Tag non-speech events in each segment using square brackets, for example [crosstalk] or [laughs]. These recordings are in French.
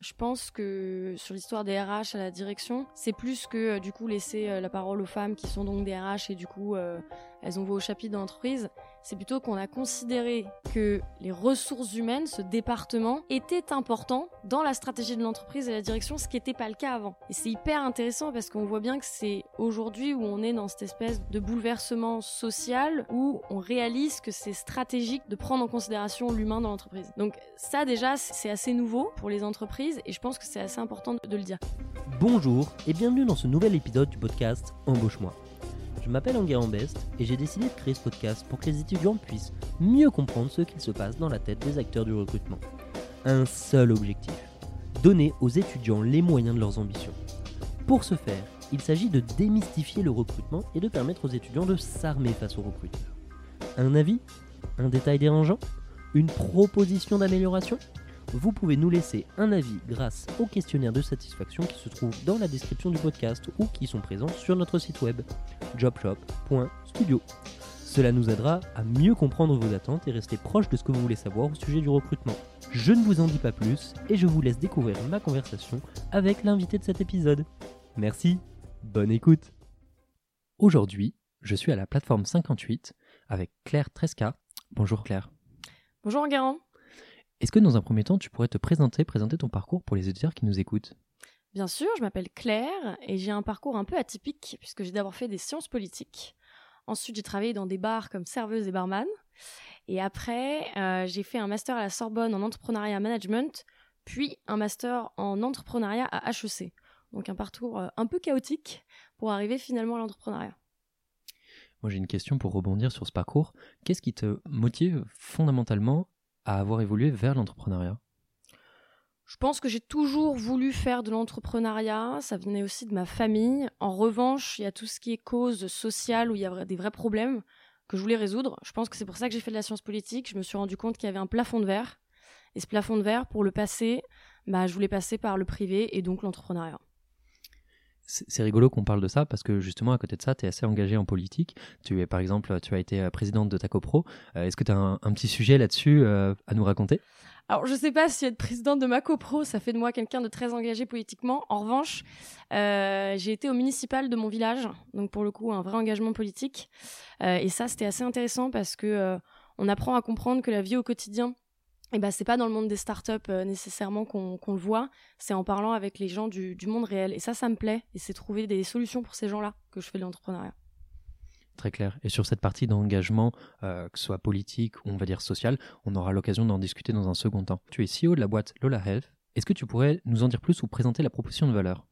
Je pense que sur l'histoire des RH à la direction, c'est plus que euh, du coup laisser euh, la parole aux femmes qui sont donc des RH et du coup euh, elles ont voix au chapitre de l'entreprise. C'est plutôt qu'on a considéré que les ressources humaines, ce département, était important dans la stratégie de l'entreprise et la direction, ce qui n'était pas le cas avant. Et c'est hyper intéressant parce qu'on voit bien que c'est aujourd'hui où on est dans cette espèce de bouleversement social où on réalise que c'est stratégique de prendre en considération l'humain dans l'entreprise. Donc ça déjà, c'est assez nouveau pour les entreprises et je pense que c'est assez important de le dire. Bonjour et bienvenue dans ce nouvel épisode du podcast Embauche-moi. Je m'appelle Enguerrand Best et j'ai décidé de créer ce podcast pour que les étudiants puissent mieux comprendre ce qu'il se passe dans la tête des acteurs du recrutement. Un seul objectif donner aux étudiants les moyens de leurs ambitions. Pour ce faire, il s'agit de démystifier le recrutement et de permettre aux étudiants de s'armer face aux recruteurs. Un avis? Un détail dérangeant? Une proposition d'amélioration? Vous pouvez nous laisser un avis grâce au questionnaire de satisfaction qui se trouve dans la description du podcast ou qui sont présents sur notre site web jobshop.studio. Cela nous aidera à mieux comprendre vos attentes et rester proche de ce que vous voulez savoir au sujet du recrutement. Je ne vous en dis pas plus et je vous laisse découvrir ma conversation avec l'invité de cet épisode. Merci, bonne écoute. Aujourd'hui, je suis à la plateforme 58 avec Claire Tresca. Bonjour Claire. Bonjour Enguerrand. Est-ce que dans un premier temps, tu pourrais te présenter, présenter ton parcours pour les éditeurs qui nous écoutent? Bien sûr, je m'appelle Claire et j'ai un parcours un peu atypique puisque j'ai d'abord fait des sciences politiques. Ensuite, j'ai travaillé dans des bars comme serveuse et barman. Et après, euh, j'ai fait un master à la Sorbonne en entrepreneuriat management, puis un master en entrepreneuriat à HEC. Donc un parcours euh, un peu chaotique pour arriver finalement à l'entrepreneuriat. Moi, j'ai une question pour rebondir sur ce parcours. Qu'est-ce qui te motive fondamentalement à avoir évolué vers l'entrepreneuriat Je pense que j'ai toujours voulu faire de l'entrepreneuriat, ça venait aussi de ma famille. En revanche, il y a tout ce qui est cause sociale où il y a des vrais problèmes que je voulais résoudre. Je pense que c'est pour ça que j'ai fait de la science politique. Je me suis rendu compte qu'il y avait un plafond de verre. Et ce plafond de verre, pour le passer, bah, je voulais passer par le privé et donc l'entrepreneuriat c'est rigolo qu'on parle de ça parce que justement à côté de ça, tu es assez engagé en politique. Tu es par exemple, tu as été euh, présidente de ta copro. Euh, est-ce que tu as un, petit sujet là-dessus euh, à nous raconter? Alors, je sais pas si être présidente de ma copro, ça fait de moi quelqu'un de très engagé politiquement. En revanche, j'ai été au municipal de mon village, donc pour le coup, un vrai engagement politique. et ça, c'était assez intéressant parce que on apprend à comprendre que la vie au quotidien, et eh ben c'est pas dans le monde des startups euh, nécessairement qu'on le voit, c'est en parlant avec les gens du, monde réel. Et ça, ça me plaît. Et c'est trouver des solutions pour ces gens-là que je fais de l'entrepreneuriat. Très clair. Et sur cette partie d'engagement, euh, que ce soit politique ou on va dire social, on aura l'occasion d'en discuter dans un second temps. Tu es CEO de la boîte Lola Health. Est-ce que tu pourrais nous en dire plus ou présenter la proposition de valeur?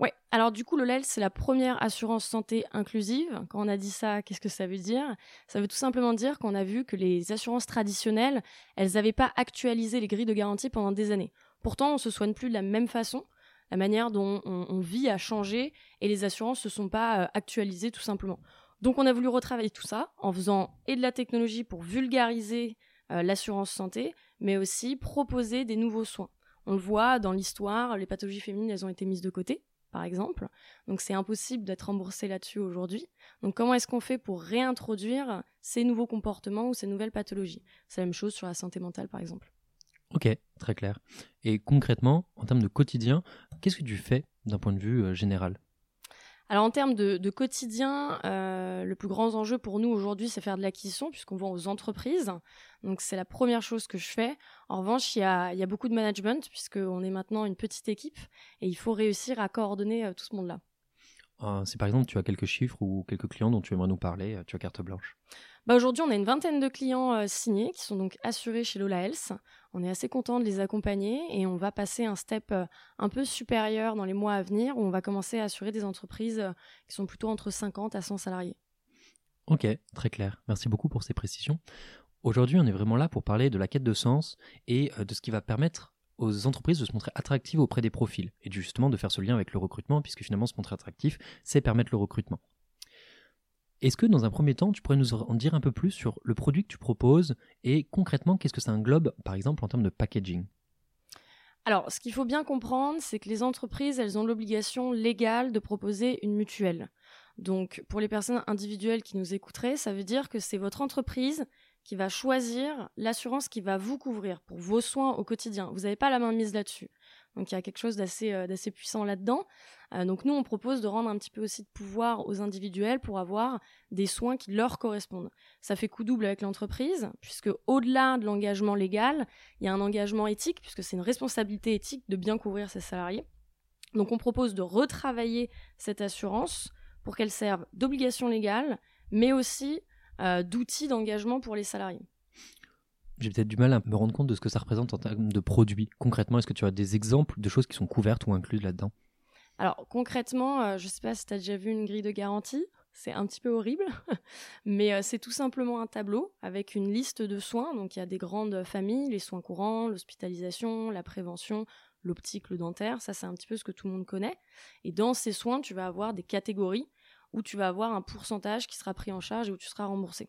Ouais, alors du coup, le LEL, c'est la première assurance santé inclusive. Quand on a dit ça, qu'est-ce que ça veut dire? Ça veut tout simplement dire qu'on a vu que les assurances traditionnelles, elles n'avaient pas actualisé les grilles de garantie pendant des années. Pourtant, on se soigne plus de la même façon. La manière dont on, vit a changé et les assurances ne se sont pas euh, actualisées tout simplement. Donc on a voulu retravailler tout ça en faisant et de la technologie pour vulgariser euh, l'assurance santé, mais aussi proposer des nouveaux soins. On le voit dans l'histoire, les pathologies féminines, elles ont été mises de côté par exemple. Donc c'est impossible d'être remboursé là-dessus aujourd'hui. Donc comment est-ce qu'on fait pour réintroduire ces nouveaux comportements ou ces nouvelles pathologies? C'est la même chose sur la santé mentale par exemple. Ok, très clair. Et concrètement, en termes de quotidien, qu'est-ce que tu fais d'un point de vue euh, général? Alors en termes de, quotidien, euh, le plus grand enjeu pour nous aujourd'hui, c'est faire de l'acquisition puisqu'on vend aux entreprises. Donc c'est la première chose que je fais. En revanche, il y a, beaucoup de management puisqu'on est maintenant une petite équipe et il faut réussir à coordonner euh, tout ce monde-là. Euh, si par exemple tu as quelques chiffres ou quelques clients dont tu aimerais nous parler, tu as carte blanche. Bah aujourd'hui, on a une vingtaine de clients euh, signés qui sont donc assurés chez Lola Health. On est assez content de les accompagner et on va passer un step euh, un peu supérieur dans les mois à venir où on va commencer à assurer des entreprises euh, qui sont plutôt entre 50 à 100 salariés. Ok, très clair. Merci beaucoup pour ces précisions. Aujourd'hui, on est vraiment là pour parler de la quête de sens et de ce qui va permettre aux entreprises de se montrer attractives auprès des profils et justement de faire ce lien avec le recrutement puisque finalement se montrer attractif, c'est permettre le recrutement. Est-ce que dans un premier temps, tu pourrais nous en dire un peu plus sur le produit que tu proposes et concrètement, qu'est-ce que ça englobe, par exemple, en termes de packaging? Alors, ce qu'il faut bien comprendre, c'est que les entreprises, elles ont l'obligation légale de proposer une mutuelle. Donc, pour les personnes individuelles qui nous écouteraient, ça veut dire que c'est votre entreprise qui va choisir l'assurance qui va vous couvrir pour vos soins au quotidien. Vous n'avez pas la main mise là-dessus. Donc il y a quelque chose d'assez euh, puissant là-dedans. Euh, donc nous, on propose de rendre un petit peu aussi de pouvoir aux individuels pour avoir des soins qui leur correspondent. Ça fait coup double avec l'entreprise, puisque au-delà de l'engagement légal, il y a un engagement éthique, puisque c'est une responsabilité éthique de bien couvrir ses salariés. Donc on propose de retravailler cette assurance pour qu'elle serve d'obligation légale, mais aussi d'outils d'engagement pour les salariés. J'ai peut-être du mal à me rendre compte de ce que ça représente en termes de produits. Concrètement, est-ce que tu as des exemples de choses qui sont couvertes ou incluses là-dedans? Alors concrètement, euh, je ne sais pas si tu as déjà vu une grille de garantie. C'est un petit peu horrible, [laughs] mais euh, c'est tout simplement un tableau avec une liste de soins. Donc il y a des grandes familles, les soins courants, l'hospitalisation, la prévention, l'optique, le dentaire. Ça, c'est un petit peu ce que tout le monde connaît. Et dans ces soins, tu vas avoir des catégories où tu vas avoir un pourcentage qui sera pris en charge et où tu seras remboursé.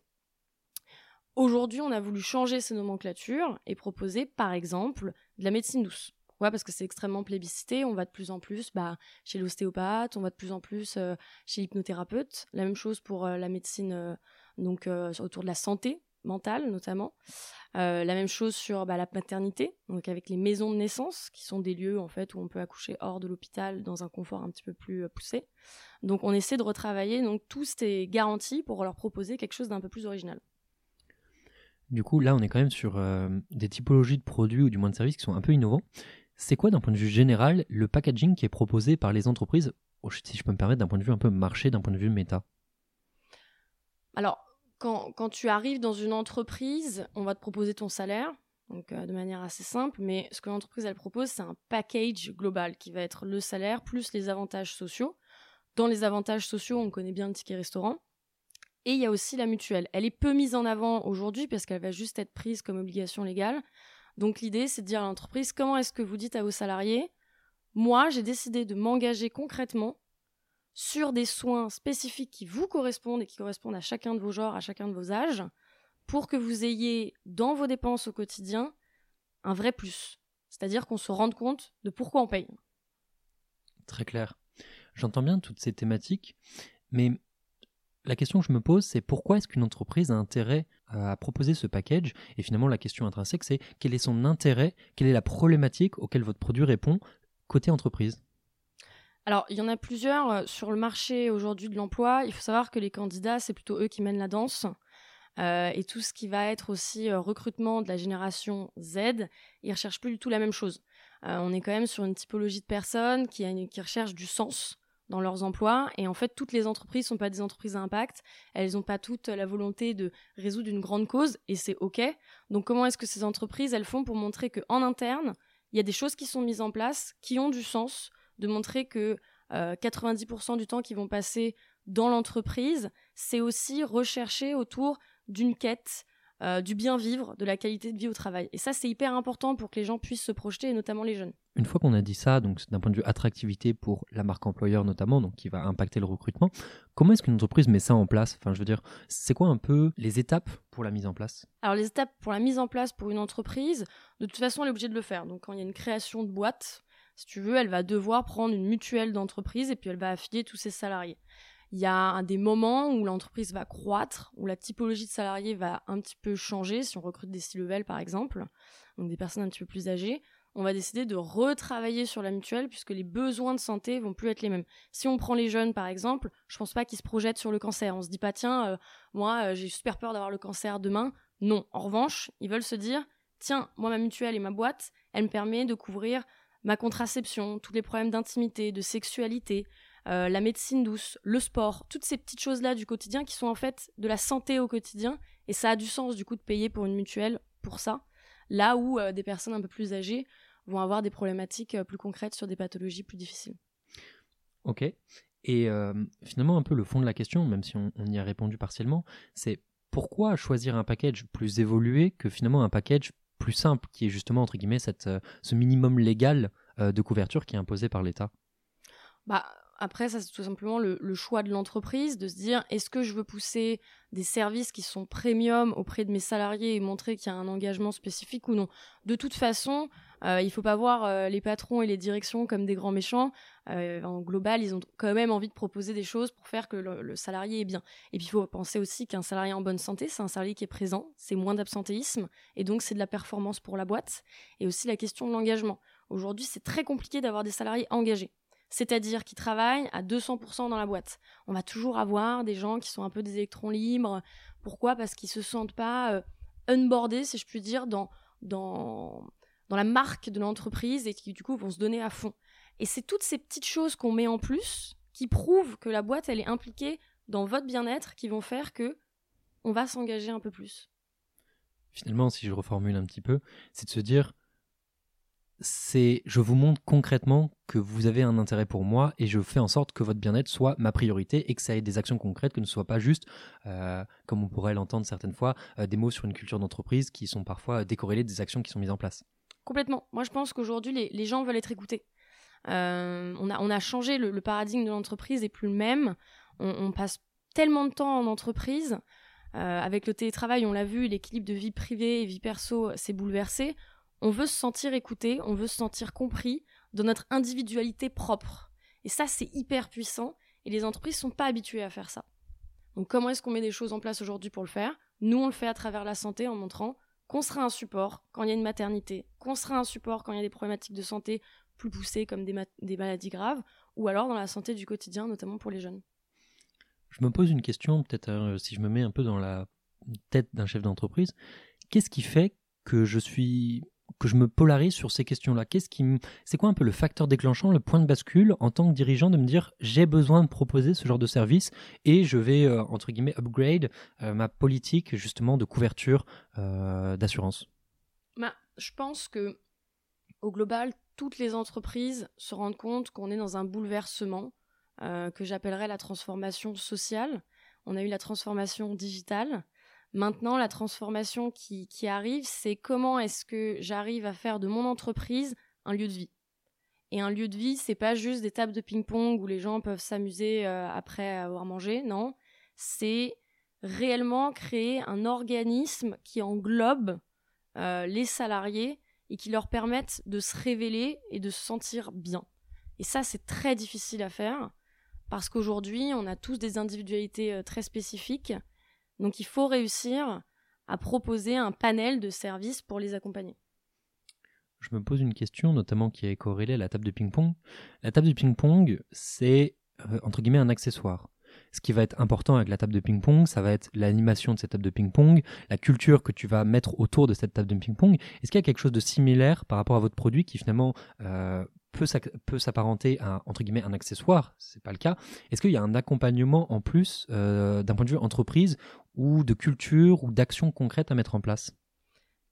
Aujourd'hui, on a voulu changer ces nomenclatures et proposer, par exemple, de la médecine douce. Parce que c'est extrêmement plébiscité. On va de plus en plus bah, chez l'ostéopathe, on va de plus en plus euh, chez l'hypnothérapeute. La même chose pour euh, la médecine euh, donc autour de la santé mentale notamment. la même chose sur bah, la maternité, donc avec les maisons de naissance, qui sont des lieux en fait où on peut accoucher hors de l'hôpital dans un confort un petit peu plus poussé. Donc on essaie de retravailler donc tous ces garanties pour leur proposer quelque chose d'un peu plus original. Du coup, là, on est quand même sur euh, des typologies de produits ou du moins de services qui sont un peu innovants. C'est quoi, d'un point de vue général, le packaging qui est proposé par les entreprises, si je peux me permettre, d'un point de vue un peu marché, d'un point de vue méta? Alors, quand, tu arrives dans une entreprise, on va te proposer ton salaire, donc euh, de manière assez simple, mais ce que l'entreprise elle propose, c'est un package global qui va être le salaire plus les avantages sociaux. Dans les avantages sociaux, on connaît bien le ticket restaurant. Et il y a aussi la mutuelle. Elle est peu mise en avant aujourd'hui parce qu'elle va juste être prise comme obligation légale. Donc l'idée, c'est de dire à l'entreprise, comment est-ce que vous dites à vos salariés, moi, j'ai décidé de m'engager concrètement sur des soins spécifiques qui vous correspondent et qui correspondent à chacun de vos genres, à chacun de vos âges, pour que vous ayez dans vos dépenses au quotidien un vrai plus. C'est-à-dire qu'on se rende compte de pourquoi on paye. Très clair. J'entends bien toutes ces thématiques, mais la question que je me pose, c'est pourquoi est-ce qu'une entreprise a intérêt à proposer ce package? Et finalement, la question intrinsèque, c'est quel est son intérêt? Quelle est la problématique auquel votre produit répond côté entreprise? Alors, il y en a plusieurs euh, sur le marché aujourd'hui de l'emploi. Il faut savoir que les candidats, c'est plutôt eux qui mènent la danse. Euh, et tout ce qui va être aussi euh, recrutement de la génération Z, ils recherchent plus du tout la même chose. on est quand même sur une typologie de personnes qui, qui recherchent du sens, dans leurs emplois. Et en fait, toutes les entreprises ne sont pas des entreprises à impact. Elles n'ont pas toutes la volonté de résoudre une grande cause, et c'est OK. Donc comment est-ce que ces entreprises, elles font pour montrer qu'en interne, il y a des choses qui sont mises en place, qui ont du sens, de montrer que 90% euh, du temps qu'ils vont passer dans l'entreprise, c'est aussi recherché autour d'une quête euh, du bien vivre, de la qualité de vie au travail. Et ça, c'est hyper important pour que les gens puissent se projeter, et notamment les jeunes. Une fois qu'on a dit ça, donc d'un point de vue attractivité pour la marque employeur notamment, donc qui va impacter le recrutement, comment est-ce qu'une entreprise met ça en place? Enfin, je veux dire, c'est quoi un peu les étapes pour la mise en place? Alors les étapes pour la mise en place pour une entreprise, de toute façon, elle est obligée de le faire. Donc quand il y a une création de boîte, si tu veux, elle va devoir prendre une mutuelle d'entreprise et puis elle va affilier tous ses salariés. Il y a des moments où l'entreprise va croître, où la typologie de salariés va un petit peu changer, si on recrute des C-level par exemple, donc des personnes un petit peu plus âgées, on va décider de retravailler sur la mutuelle puisque les besoins de santé vont plus être les mêmes. Si on prend les jeunes par exemple, je pense pas qu'ils se projettent sur le cancer. On se dit pas tiens, euh, moi euh, j'ai super peur d'avoir le cancer demain. Non. En revanche, ils veulent se dire tiens, moi ma mutuelle et ma boîte, elle me permet de couvrir ma contraception, tous les problèmes d'intimité, de sexualité, euh, la médecine douce, le sport, toutes ces petites choses-là du quotidien qui sont en fait de la santé au quotidien. Et ça a du sens du coup de payer pour une mutuelle pour ça. Là où euh, des personnes un peu plus âgées vont avoir des problématiques euh, plus concrètes sur des pathologies plus difficiles. Ok. Et finalement, un peu le fond de la question, même si on, y a répondu partiellement, c'est pourquoi choisir un package plus évolué que finalement un package plus simple, qui est justement, entre guillemets, cette, ce minimum légal de couverture qui est imposé par l'État bah, après, ça, c'est tout simplement le, choix de l'entreprise de se dire est-ce que je veux pousser des services qui sont premium auprès de mes salariés et montrer qu'il y a un engagement spécifique ou non? De toute façon, euh, il ne faut pas voir euh, les patrons et les directions comme des grands méchants. Euh, en global, ils ont quand même envie de proposer des choses pour faire que le, salarié est bien. Et puis, il faut penser aussi qu'un salarié en bonne santé, c'est un salarié qui est présent, c'est moins d'absentéisme, et donc c'est de la performance pour la boîte, et aussi la question de l'engagement. Aujourd'hui, c'est très compliqué d'avoir des salariés engagés. C'est-à-dire qui travaillent à 200% dans la boîte. On va toujours avoir des gens qui sont un peu des électrons libres. Pourquoi? Parce qu'ils se sentent pas euh, unboardés, si je puis dire, dans, dans la marque de l'entreprise et qui du coup vont se donner à fond. Et c'est toutes ces petites choses qu'on met en plus qui prouvent que la boîte elle est impliquée dans votre bien-être qui vont faire que on va s'engager un peu plus. Finalement, si je reformule un petit peu, c'est de se dire c'est je vous montre concrètement que vous avez un intérêt pour moi et je fais en sorte que votre bien-être soit ma priorité et que ça ait des actions concrètes, que ne soit pas juste, euh, comme on pourrait l'entendre certaines fois, euh, des mots sur une culture d'entreprise qui sont parfois décorrélés des actions qui sont mises en place. Complètement. Moi, je pense qu'aujourd'hui, les, gens veulent être écoutés. Euh, on, a, changé le, paradigme de l'entreprise et plus le même. On, passe tellement de temps en entreprise. avec le télétravail, on l'a vu, l'équilibre de vie privée et vie perso s'est bouleversé on veut se sentir écouté, on veut se sentir compris dans notre individualité propre. Et ça, c'est hyper puissant et les entreprises sont pas habituées à faire ça. Donc comment est-ce qu'on met des choses en place aujourd'hui pour le faire? Nous, on le fait à travers la santé en montrant qu'on sera un support quand il y a une maternité, qu'on sera un support quand il y a des problématiques de santé plus poussées comme des, maladies graves, ou alors dans la santé du quotidien, notamment pour les jeunes. Je me pose une question, peut-être euh, si je me mets un peu dans la tête d'un chef d'entreprise. Qu'est-ce qui fait que je suis que je me polarise sur ces questions-là Qu'est-ce qui c'est quoi un peu le facteur déclenchant, le point de bascule en tant que dirigeant de me dire j'ai besoin de proposer ce genre de service et je vais euh, entre guillemets upgrade euh, ma politique justement de couverture euh, d'assurance? Bah, je pense que au global, toutes les entreprises se rendent compte qu'on est dans un bouleversement que j'appellerais la transformation sociale. On a eu la transformation digitale, Maintenant, la transformation qui, arrive, c'est comment est-ce que j'arrive à faire de mon entreprise un lieu de vie. Et un lieu de vie, c'est pas juste des tables de ping-pong où les gens peuvent s'amuser euh, après avoir mangé, non. C'est réellement créer un organisme qui englobe euh, les salariés et qui leur permette de se révéler et de se sentir bien. Et ça, c'est très difficile à faire parce qu'aujourd'hui, on a tous des individualités euh, très spécifiques donc il faut réussir à proposer un panel de services pour les accompagner. Je me pose une question, notamment qui est corrélée à la table de ping-pong. La table de ping-pong, c'est euh, entre guillemets un accessoire. Ce qui va être important avec la table de ping-pong, ça va être l'animation de cette table de ping-pong, la culture que tu vas mettre autour de cette table de ping-pong. Est-ce qu'il y a quelque chose de similaire par rapport à votre produit qui finalement euh, peut s'apparenter à entre guillemets un accessoire, c'est pas le cas. Est-ce qu'il y a un accompagnement en plus euh, d'un point de vue entreprise ou de culture ou d'action concrète à mettre en place?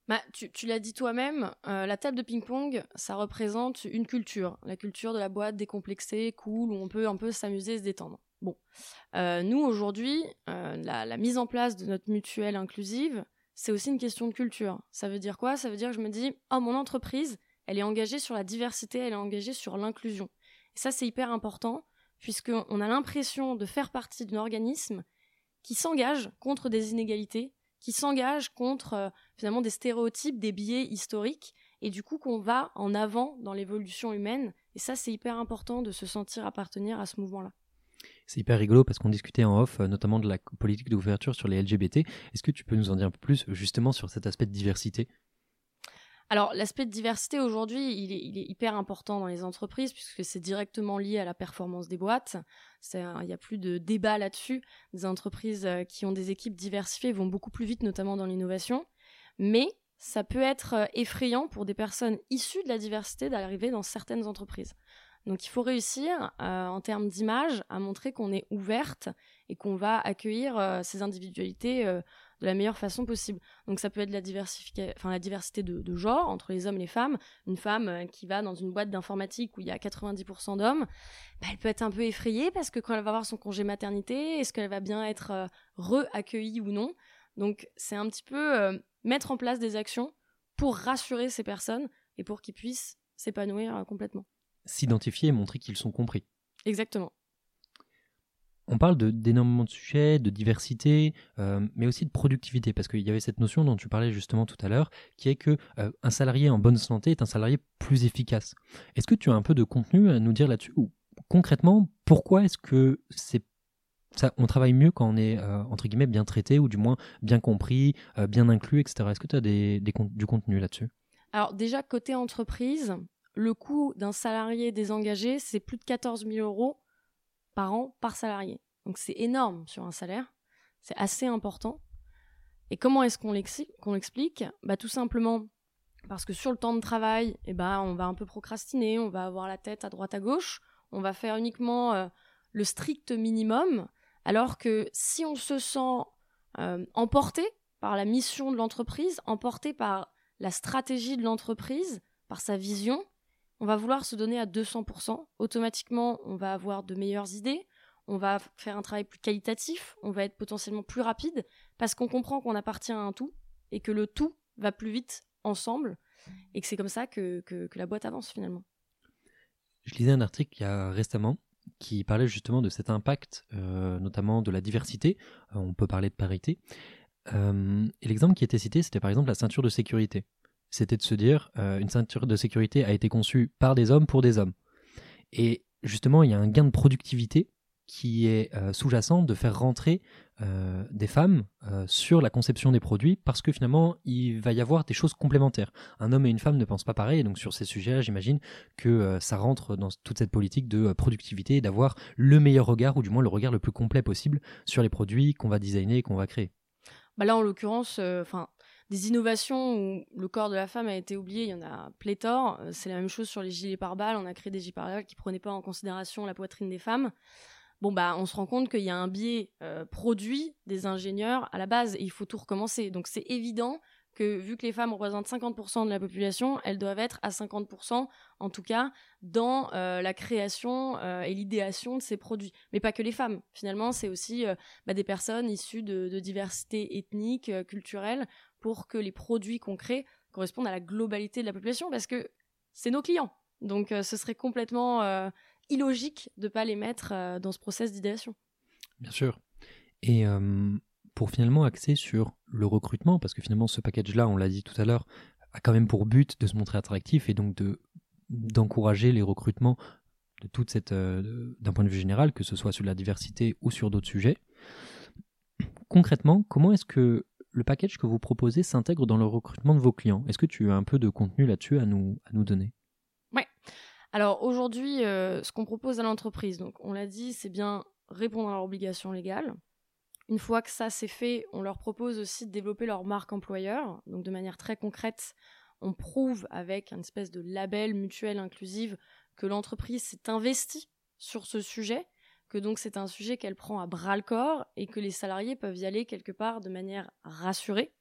Bah, tu, l'as dit toi-même, euh, la table de ping-pong, ça représente une culture, la culture de la boîte décomplexée, cool, où on peut un peu s'amuser, se détendre. Bon, euh, nous aujourd'hui, la, la, mise en place de notre mutuelle inclusive, c'est aussi une question de culture. Ça veut dire quoi? Ça veut dire que je me dis, oh mon entreprise, elle est engagée sur la diversité, elle est engagée sur l'inclusion. Et ça, c'est hyper important, puisqu'on a l'impression de faire partie d'un organisme qui s'engage contre des inégalités, qui s'engage contre euh, finalement des stéréotypes, des biais historiques, et du coup qu'on va en avant dans l'évolution humaine. Et ça, c'est hyper important de se sentir appartenir à ce mouvement-là. C'est hyper rigolo parce qu'on discutait en off euh, notamment de la politique d'ouverture sur les LGBT. Est-ce que tu peux nous en dire un peu plus justement sur cet aspect de diversité? Alors, l'aspect de diversité aujourd'hui, il est, hyper important dans les entreprises puisque c'est directement lié à la performance des boîtes. Il n'y a plus de débat là-dessus. Des entreprises euh, qui ont des équipes diversifiées vont beaucoup plus vite, notamment dans l'innovation. Mais ça peut être euh, effrayant pour des personnes issues de la diversité d'arriver dans certaines entreprises. Donc il faut réussir, euh, en termes d'image, à montrer qu'on est ouverte et qu'on va accueillir ces individualités de la meilleure façon possible. Donc ça peut être la, enfin, la diversité de, genre entre les hommes et les femmes. Une femme euh, qui va dans une boîte d'informatique où il y a 90% d'hommes, bah, elle peut être un peu effrayée parce que quand elle va avoir son congé maternité, est-ce qu'elle va bien être euh, re-accueillie ou non? Donc c'est un petit peu euh, mettre en place des actions pour rassurer ces personnes et pour qu'ils puissent s'épanouir complètement. S'identifier et montrer qu'ils sont compris. Exactement. On parle d'énormément de, sujets, de diversité, euh, mais aussi de productivité, parce qu'il y avait cette notion dont tu parlais justement tout à l'heure, qui est que euh, un salarié en bonne santé est un salarié plus efficace. Est-ce que tu as un peu de contenu à nous dire là-dessus ou concrètement, pourquoi est-ce que c'est ça, on travaille mieux quand on est euh, entre guillemets bien traité ou du moins bien compris, bien inclus, etc. Est-ce que tu as des, du contenu là-dessus? Alors déjà côté entreprise, le coût d'un salarié désengagé, c'est plus de 14 000 euros par an par salarié. Donc c'est énorme sur un salaire, c'est assez important. Et comment est-ce qu'on l'explique? Bah, Tout simplement parce que sur le temps de travail, eh ben, on va un peu procrastiner, on va avoir la tête à droite à gauche, on va faire uniquement euh, le strict minimum, alors que si on se sent euh, emporté par la mission de l'entreprise, emporté par la stratégie de l'entreprise, par sa vision, on va vouloir se donner à 200%. Automatiquement, on va avoir de meilleures idées, on va faire un travail plus qualitatif, on va être potentiellement plus rapide, parce qu'on comprend qu'on appartient à un tout, et que le tout va plus vite ensemble, et que c'est comme ça que, la boîte avance finalement. Je lisais un article récemment qui parlait justement de cet impact, euh, notamment de la diversité, euh, on peut parler de parité, euh, et l'exemple qui était cité, c'était par exemple la ceinture de sécurité. C'était de se dire, une ceinture de sécurité a été conçue par des hommes pour des hommes. Et justement, il y a un gain de productivité qui est euh, sous-jacent de faire rentrer euh, des femmes euh, sur la conception des produits parce que finalement il va y avoir des choses complémentaires. Un homme et une femme ne pensent pas pareil et donc sur ces sujets j'imagine que ça rentre dans toute cette politique de productivité et d'avoir le meilleur regard ou du moins le regard le plus complet possible sur les produits qu'on va designer et qu'on va créer. Bah là en l'occurrence, des innovations où le corps de la femme a été oublié, il y en a pléthore. C'est la même chose sur les gilets pare-balles. On a créé des gilets pare-balles qui prenaient pas en considération la poitrine des femmes bon bah on se rend compte qu'il y a un biais euh, produit des ingénieurs à la base et il faut tout recommencer. Donc c'est évident que vu que les femmes représentent 50% de la population, elles doivent être à 50% en tout cas dans euh, la création euh, et l'idéation de ces produits. Mais pas que les femmes. Finalement, c'est aussi bah, des personnes issues de, de diversité ethnique, culturelle, pour que les produits qu'on crée correspondent à la globalité de la population parce que c'est nos clients. Donc ce serait complètement illogique de ne pas les mettre euh, dans ce process d'idéation. Bien sûr. Et euh, pour finalement axer sur le recrutement, parce que finalement ce package-là, on l'a dit tout à l'heure, a quand même pour but de se montrer attractif et donc de d'encourager les recrutements de toute cette euh, d'un point de vue général, que ce soit sur la diversité ou sur d'autres sujets. Concrètement, comment est-ce que le package que vous proposez s'intègre dans le recrutement de vos clients Est-ce que tu as un peu de contenu là-dessus à nous, à nous donner? Alors aujourd'hui, euh, ce qu'on propose à l'entreprise, donc on l'a dit, c'est bien répondre à leurs obligations légales. Une fois que ça c'est fait, on leur propose aussi de développer leur marque employeur. Donc de manière très concrète, on prouve avec une espèce de label mutuel inclusive que l'entreprise s'est investie sur ce sujet, que donc c'est un sujet qu'elle prend à bras le corps et que les salariés peuvent y aller quelque part de manière rassurée.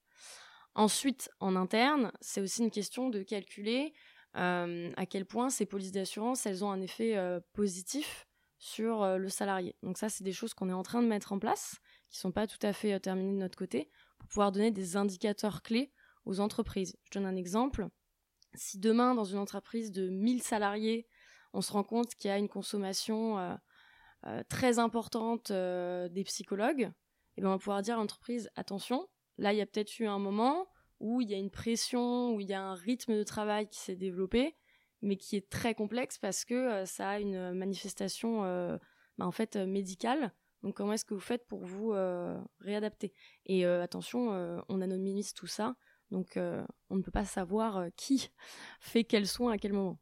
Ensuite, en interne, c'est aussi une question de calculer euh, à quel point ces polices d'assurance, elles ont un effet euh, positif sur euh, le salarié. Donc ça, c'est des choses qu'on est en train de mettre en place, qui sont pas tout à fait terminées de notre côté, pour pouvoir donner des indicateurs clés aux entreprises. Je donne un exemple. Si demain, dans une entreprise de 1000 salariés, on se rend compte qu'il y a une consommation très importante des psychologues, et eh bien on va pouvoir dire à l'entreprise, attention, là, il y a peut-être eu un moment où il y a une pression, où il y a un rythme de travail qui s'est développé, mais qui est très complexe parce que euh, ça a une manifestation euh, bah, en fait euh, médicale. Donc comment est-ce que vous faites pour vous réadapter? Et attention, on anonymise tout ça, donc on ne peut pas savoir qui [laughs] fait quel soin à quel moment.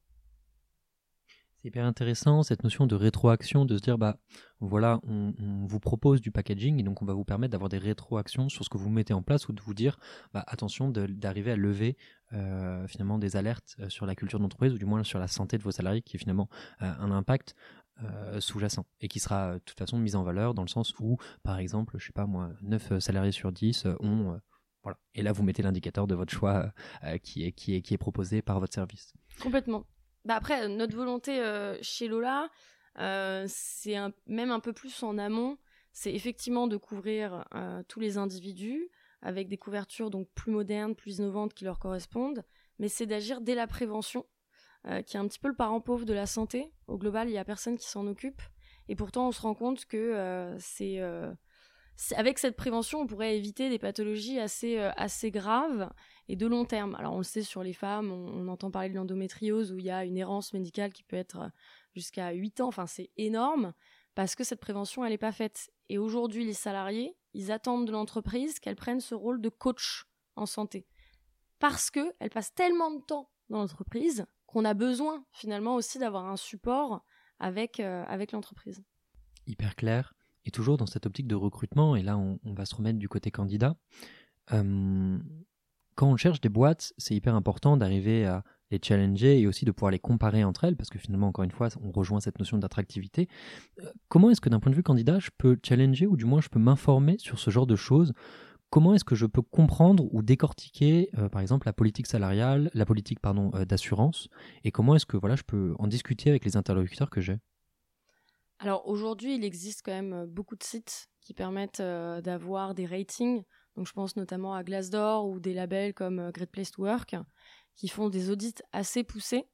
C'est hyper intéressant cette notion de rétroaction, de se dire bah voilà, on, vous propose du packaging et donc on va vous permettre d'avoir des rétroactions sur ce que vous mettez en place ou de vous dire bah, attention d'arriver à lever euh, finalement des alertes euh, sur la culture d'entreprise ou du moins sur la santé de vos salariés qui est finalement euh, un impact sous-jacent et qui sera de toute façon mis en valeur dans le sens où par exemple je sais pas moi 9 salariés sur 10 ont voilà. Et là, vous mettez l'indicateur de votre choix qui, est, qui, est, qui est proposé par votre service. Complètement. Bah après, notre volonté euh, chez Lola, euh, c'est même un peu plus en amont. C'est effectivement de couvrir euh, tous les individus avec des couvertures donc plus modernes, plus innovantes qui leur correspondent, mais c'est d'agir dès la prévention, qui est un petit peu le parent pauvre de la santé. Au global, il n'y a personne qui s'en occupe, et pourtant on se rend compte que c'est avec cette prévention, on pourrait éviter des pathologies assez, assez graves et de long terme. Alors on le sait sur les femmes, on, entend parler de l'endométriose où il y a une errance médicale qui peut être euh, jusqu'à 8 ans, enfin c'est énorme parce que cette prévention elle n'est pas faite. Et aujourd'hui les salariés, ils attendent de l'entreprise qu'elle prenne ce rôle de coach en santé. Parce qu'elle passe tellement de temps dans l'entreprise qu'on a besoin finalement aussi d'avoir un support avec, avec l'entreprise. Hyper clair. Et toujours dans cette optique de recrutement, et là on, va se remettre du côté candidat, quand on cherche des boîtes, c'est hyper important d'arriver à les challenger et aussi de pouvoir les comparer entre elles, parce que finalement, encore une fois, on rejoint cette notion d'attractivité. Euh, comment est-ce que d'un point de vue candidat, je peux challenger, ou du moins je peux m'informer sur ce genre de choses? Comment est-ce que je peux comprendre ou décortiquer, euh, par exemple, la politique salariale, la politique pardon euh, d'assurance, et comment est-ce que voilà, je peux en discuter avec les interlocuteurs que j'ai? Alors aujourd'hui, il existe quand même beaucoup de sites qui permettent d'avoir des ratings. Donc je pense notamment à Glassdoor ou des labels comme Great Place to Work qui font des audits assez poussés,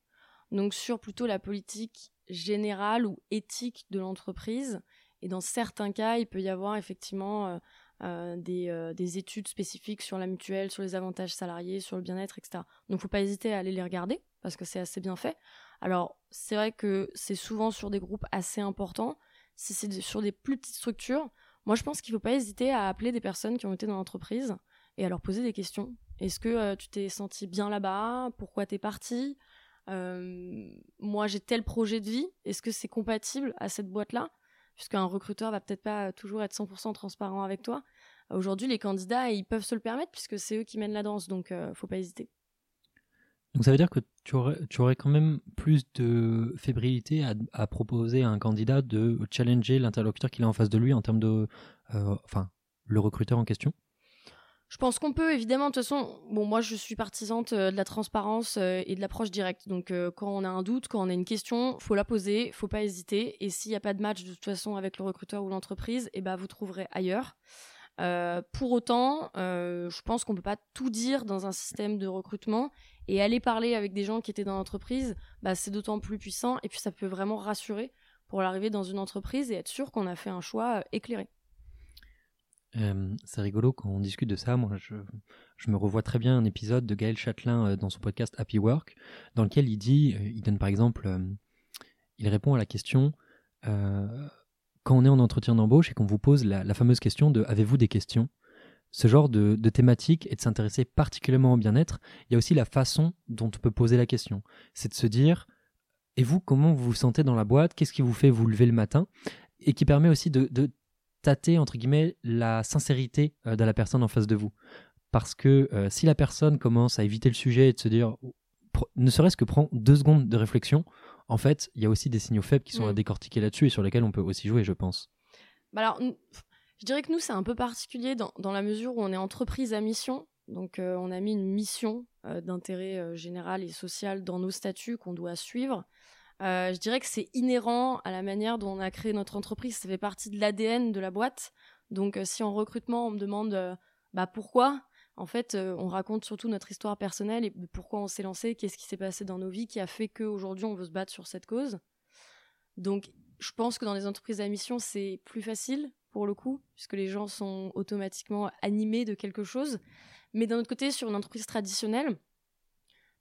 donc sur plutôt la politique générale ou éthique de l'entreprise. Et dans certains cas, il peut y avoir effectivement euh, euh, euh, des, études spécifiques sur la mutuelle, sur les avantages salariés, sur le bien-être, etc. Donc, il ne faut pas hésiter à aller les regarder parce que c'est assez bien fait. Alors, c'est vrai que c'est souvent sur des groupes assez importants. Si c'est sur des plus petites structures, moi, je pense qu'il ne faut pas hésiter à appeler des personnes qui ont été dans l'entreprise et à leur poser des questions est-ce que euh, tu t'es senti bien là-bas? Pourquoi t'es parti euh, Moi, j'ai tel projet de vie. Est-ce que c'est compatible à cette boîte-là? Puisqu'un recruteur va peut-être pas toujours être 100% transparent avec toi. Aujourd'hui, les candidats, ils peuvent se le permettre puisque c'est eux qui mènent la danse, donc euh, faut pas hésiter. Donc ça veut dire que tu aurais, quand même plus de fébrilité à, proposer à un candidat de challenger l'interlocuteur qu'il a en face de lui en termes de... enfin, le recruteur en question? Je pense qu'on peut, évidemment. De toute façon, moi, je suis partisante euh, de la transparence euh, et de l'approche directe. Donc, euh, quand on a un doute, quand on a une question, faut la poser, faut pas hésiter. Et s'il n'y a pas de match, de toute façon, avec le recruteur ou l'entreprise, eh ben, vous trouverez ailleurs. pour autant, je pense qu'on peut pas tout dire dans un système de recrutement et aller parler avec des gens qui étaient dans l'entreprise, bah, c'est d'autant plus puissant et puis ça peut vraiment rassurer pour l'arrivée dans une entreprise et être sûr qu'on a fait un choix éclairé. Euh, c'est rigolo quand on discute de ça. Moi, je, me revois très bien un épisode de Gaël Châtelain euh, dans son podcast Happy Work, dans lequel il dit, euh, il donne par exemple, il répond à la question quand on est en entretien d'embauche et qu'on vous pose la, fameuse question de avez-vous des questions? Ce genre de, de thématique et de s'intéresser particulièrement au bien-être. Il y a aussi la façon dont on peut poser la question. C'est de se dire et vous, comment vous vous sentez dans la boîte? Qu'est-ce qui vous fait vous lever le matin? Et qui permet aussi de, de tâter entre guillemets la sincérité euh, de la personne en face de vous. Parce que euh, si la personne commence à éviter le sujet et de se dire, ne serait-ce que prend deux secondes de réflexion, en fait, il y a aussi des signaux faibles qui sont à mm. décortiquer là-dessus et sur lesquels on peut aussi jouer, je pense. Bah alors, je dirais que nous, c'est un peu particulier dans, la mesure où on est entreprise à mission. Donc, euh, on a mis une mission d'intérêt général et social dans nos statuts qu'on doit suivre. Euh, je dirais que c'est inhérent à la manière dont on a créé notre entreprise. Ça fait partie de l'ADN de la boîte. Donc, euh, si en recrutement, on me demande euh, bah, pourquoi, en fait, on raconte surtout notre histoire personnelle et pourquoi on s'est lancé, qu'est-ce qui s'est passé dans nos vies qui a fait qu'aujourd'hui, on veut se battre sur cette cause. Donc, je pense que dans les entreprises à mission, c'est plus facile pour le coup, puisque les gens sont automatiquement animés de quelque chose. Mais d'un autre côté, sur une entreprise traditionnelle,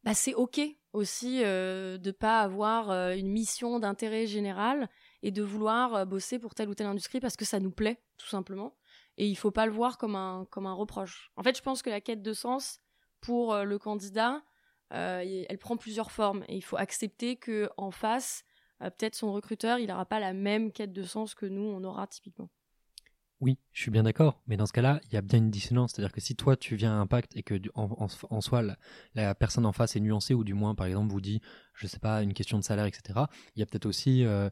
bah, c'est OK aussi euh, de pas avoir euh, une mission d'intérêt général et de vouloir euh, bosser pour telle ou telle industrie parce que ça nous plaît tout simplement et il faut pas le voir comme un comme un reproche. En fait, je pense que la quête de sens pour le candidat, elle prend plusieurs formes et il faut accepter que en face, peut-être son recruteur, il n'aura pas la même quête de sens que nous on aura typiquement. Oui, je suis bien d'accord, mais dans ce cas-là, il y a bien une dissonance. C'est-à-dire que si toi, tu viens à Impact et que en, soi, la, personne en face est nuancée, ou du moins, par exemple, vous dit, je sais pas, une question de salaire, etc., il y a peut-être aussi euh,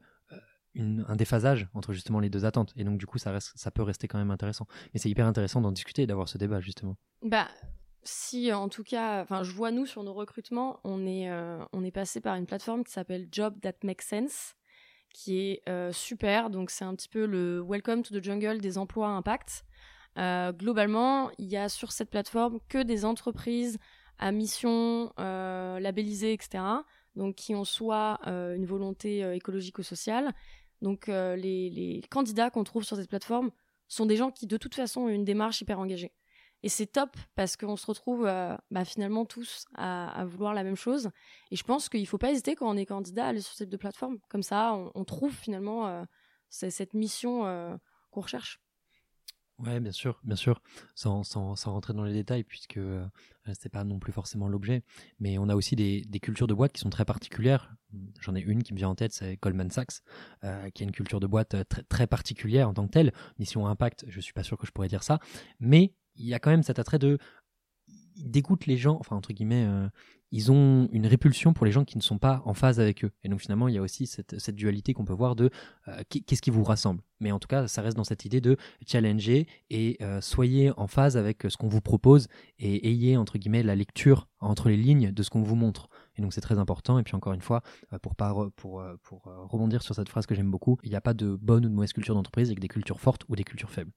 un déphasage entre justement les deux attentes. Et donc, du coup, ça, peut rester quand même intéressant. Mais c'est hyper intéressant d'en discuter et d'avoir ce débat, justement. Bah, si en tout cas, enfin, je vois nous sur nos recrutements, on est, euh, on est passé par une plateforme qui s'appelle Job That Makes Sense qui est euh, super. Donc c'est un petit peu le Welcome to the Jungle des emplois impact. Euh, globalement, il y a sur cette plateforme que des entreprises à mission euh, labellisées, etc. Donc qui ont soit une volonté écologique ou sociale. Donc les, les candidats qu'on trouve sur cette plateforme sont des gens qui de toute façon ont une démarche hyper engagée. Et c'est top parce qu'on se retrouve euh, bah, finalement tous à, vouloir la même chose. Et je pense qu'il ne faut pas hésiter quand on est candidat à aller sur cette plateforme. Comme ça, on, trouve finalement euh, cette mission euh, qu'on recherche. Ouais, bien sûr, bien sûr, sans, rentrer dans les détails, puisque euh, c'est pas non plus forcément l'objet. Mais on a aussi des, cultures de boîte qui sont très particulières. J'en ai une qui me vient en tête, c'est Goldman Sachs, qui a une culture de boîte très, très particulière en tant que telle. Mission Impact, je suis pas sûr que je pourrais dire ça, mais il y a quand même cet attrait de il dégoûte les gens, enfin entre guillemets, euh, ils ont une répulsion pour les gens qui ne sont pas en phase avec eux. Et donc finalement, il y a aussi cette, cette dualité qu'on peut voir de euh, qu'est-ce qui vous rassemble. Mais en tout cas, ça reste dans cette idée de challenger et euh, soyez en phase avec ce qu'on vous propose et ayez entre guillemets la lecture entre les lignes de ce qu'on vous montre. Et donc c'est très important. Et puis encore une fois, pour, pas pour, pour rebondir sur cette phrase que j'aime beaucoup, il n'y a pas de bonne ou de mauvaise culture d'entreprise avec des cultures fortes ou des cultures faibles.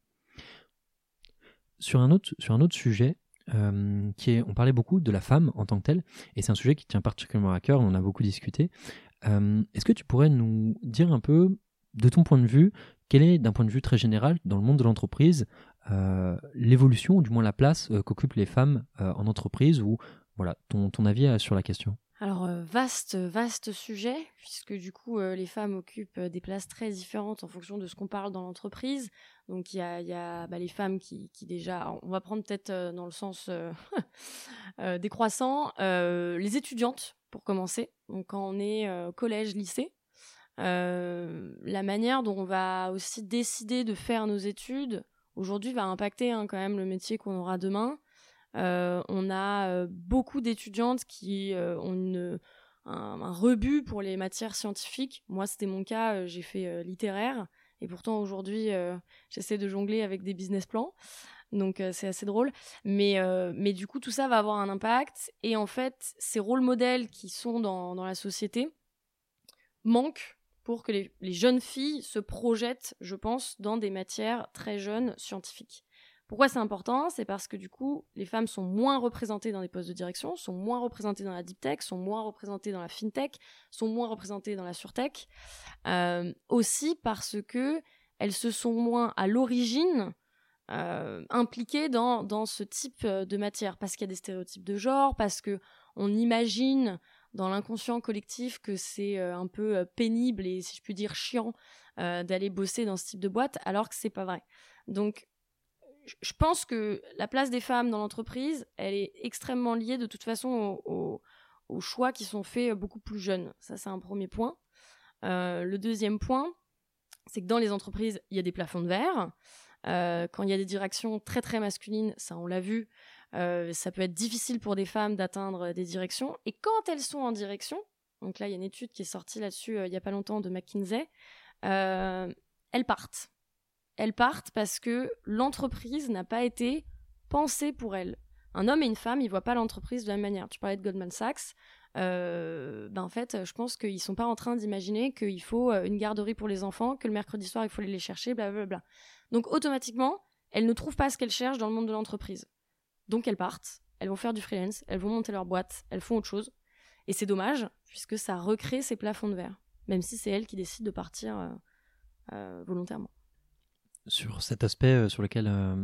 Sur un autre, sujet, euh, on parlait beaucoup de la femme en tant que telle, et c'est un sujet qui tient particulièrement à cœur, on en a beaucoup discuté. Euh, est-ce que tu pourrais nous dire un peu, de ton point de vue, quelle est, d'un point de vue très général, dans le monde de l'entreprise, euh, l'évolution, ou du moins la place qu'occupent les femmes en entreprise, ou voilà, ton avis sur la question? Alors, vaste, vaste sujet, puisque du coup, les femmes occupent des places très différentes en fonction de ce qu'on parle dans l'entreprise. Donc il y a, bah, les femmes qui, déjà, on va prendre peut-être euh, dans le sens euh, [laughs] euh, décroissant, les étudiantes pour commencer. Donc quand on est collège, lycée, la manière dont on va aussi décider de faire nos études aujourd'hui va impacter hein, quand même le métier qu'on aura demain. On a beaucoup d'étudiantes qui ont un, rebut pour les matières scientifiques. Moi, c'était mon cas, j'ai fait littéraire. Et pourtant, aujourd'hui, euh, j'essaie de jongler avec des business plans. Donc, euh, c'est assez drôle. Mais, euh, mais du coup, tout ça va avoir un impact. Et en fait, ces rôles modèles qui sont dans, dans la société manquent pour que les, les, jeunes filles se projettent, je pense, dans des matières très jeunes scientifiques. Pourquoi c'est important? C'est parce que du coup, les femmes sont moins représentées dans les postes de direction, sont moins représentées dans la deep tech, sont moins représentées dans la fintech, sont moins représentées dans la surtech. Euh, aussi parce que elles se sont moins à l'origine euh, impliquées dans, dans ce type de matière, parce qu'il y a des stéréotypes de genre, parce que on imagine dans l'inconscient collectif que c'est euh, un peu pénible et si je puis dire chiant d'aller bosser dans ce type de boîte, alors que c'est pas vrai. Donc je pense que la place des femmes dans l'entreprise, elle est extrêmement liée de toute façon aux, choix qui sont faits beaucoup plus jeunes. Ça, c'est un premier point. Euh, le deuxième point, c'est que dans les entreprises, il y a des plafonds de verre. Euh, quand il y a des directions très très masculines, ça on l'a vu, euh, ça peut être difficile pour des femmes d'atteindre des directions. Et quand elles sont en direction, donc là il y a une étude qui est sortie là-dessus il n'y a pas longtemps de McKinsey, elles partent elles partent parce que l'entreprise n'a pas été pensée pour elles. Un homme et une femme, ils voient pas l'entreprise de la même manière. Tu parlais de Goldman Sachs. Euh, ben en fait, je pense qu'ils sont pas en train d'imaginer qu'il faut euh, une garderie pour les enfants, que le mercredi soir il faut aller les chercher, blablabla. Donc automatiquement, elles ne trouvent pas ce qu'elles cherchent dans le monde de l'entreprise. Donc elles partent, elles vont faire du freelance, elles vont monter leur boîte, elles font autre chose. Et c'est dommage, puisque ça recrée ces plafonds de verre, même si c'est elles qui décident de partir euh, volontairement sur cet aspect euh, sur lequel euh,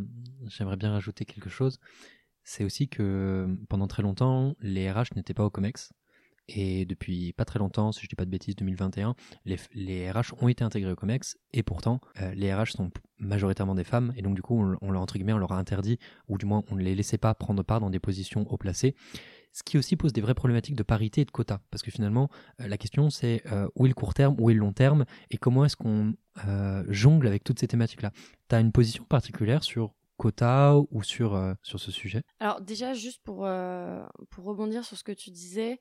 j'aimerais bien rajouter quelque chose, c'est aussi que euh, pendant très longtemps, les RH n'étaient pas au COMEX. Et depuis pas très longtemps, si je dis pas de bêtises, 2021, les, les RH ont été intégrés au COMEX. Et pourtant, les RH sont majoritairement des femmes. Et donc, du coup, on, on, leur, entre guillemets, on leur a interdit, ou du moins, on ne les laissait pas prendre part dans des positions haut placées ce qui aussi pose des vraies problématiques de parité et de quota. Parce que finalement, euh, la question c'est euh, où est le court terme, où est le long terme, et comment est-ce qu'on euh, jongle avec toutes ces thématiques-là. Tu as une position particulière sur quota ou sur, sur ce sujet? Alors déjà, juste pour, pour rebondir sur ce que tu disais,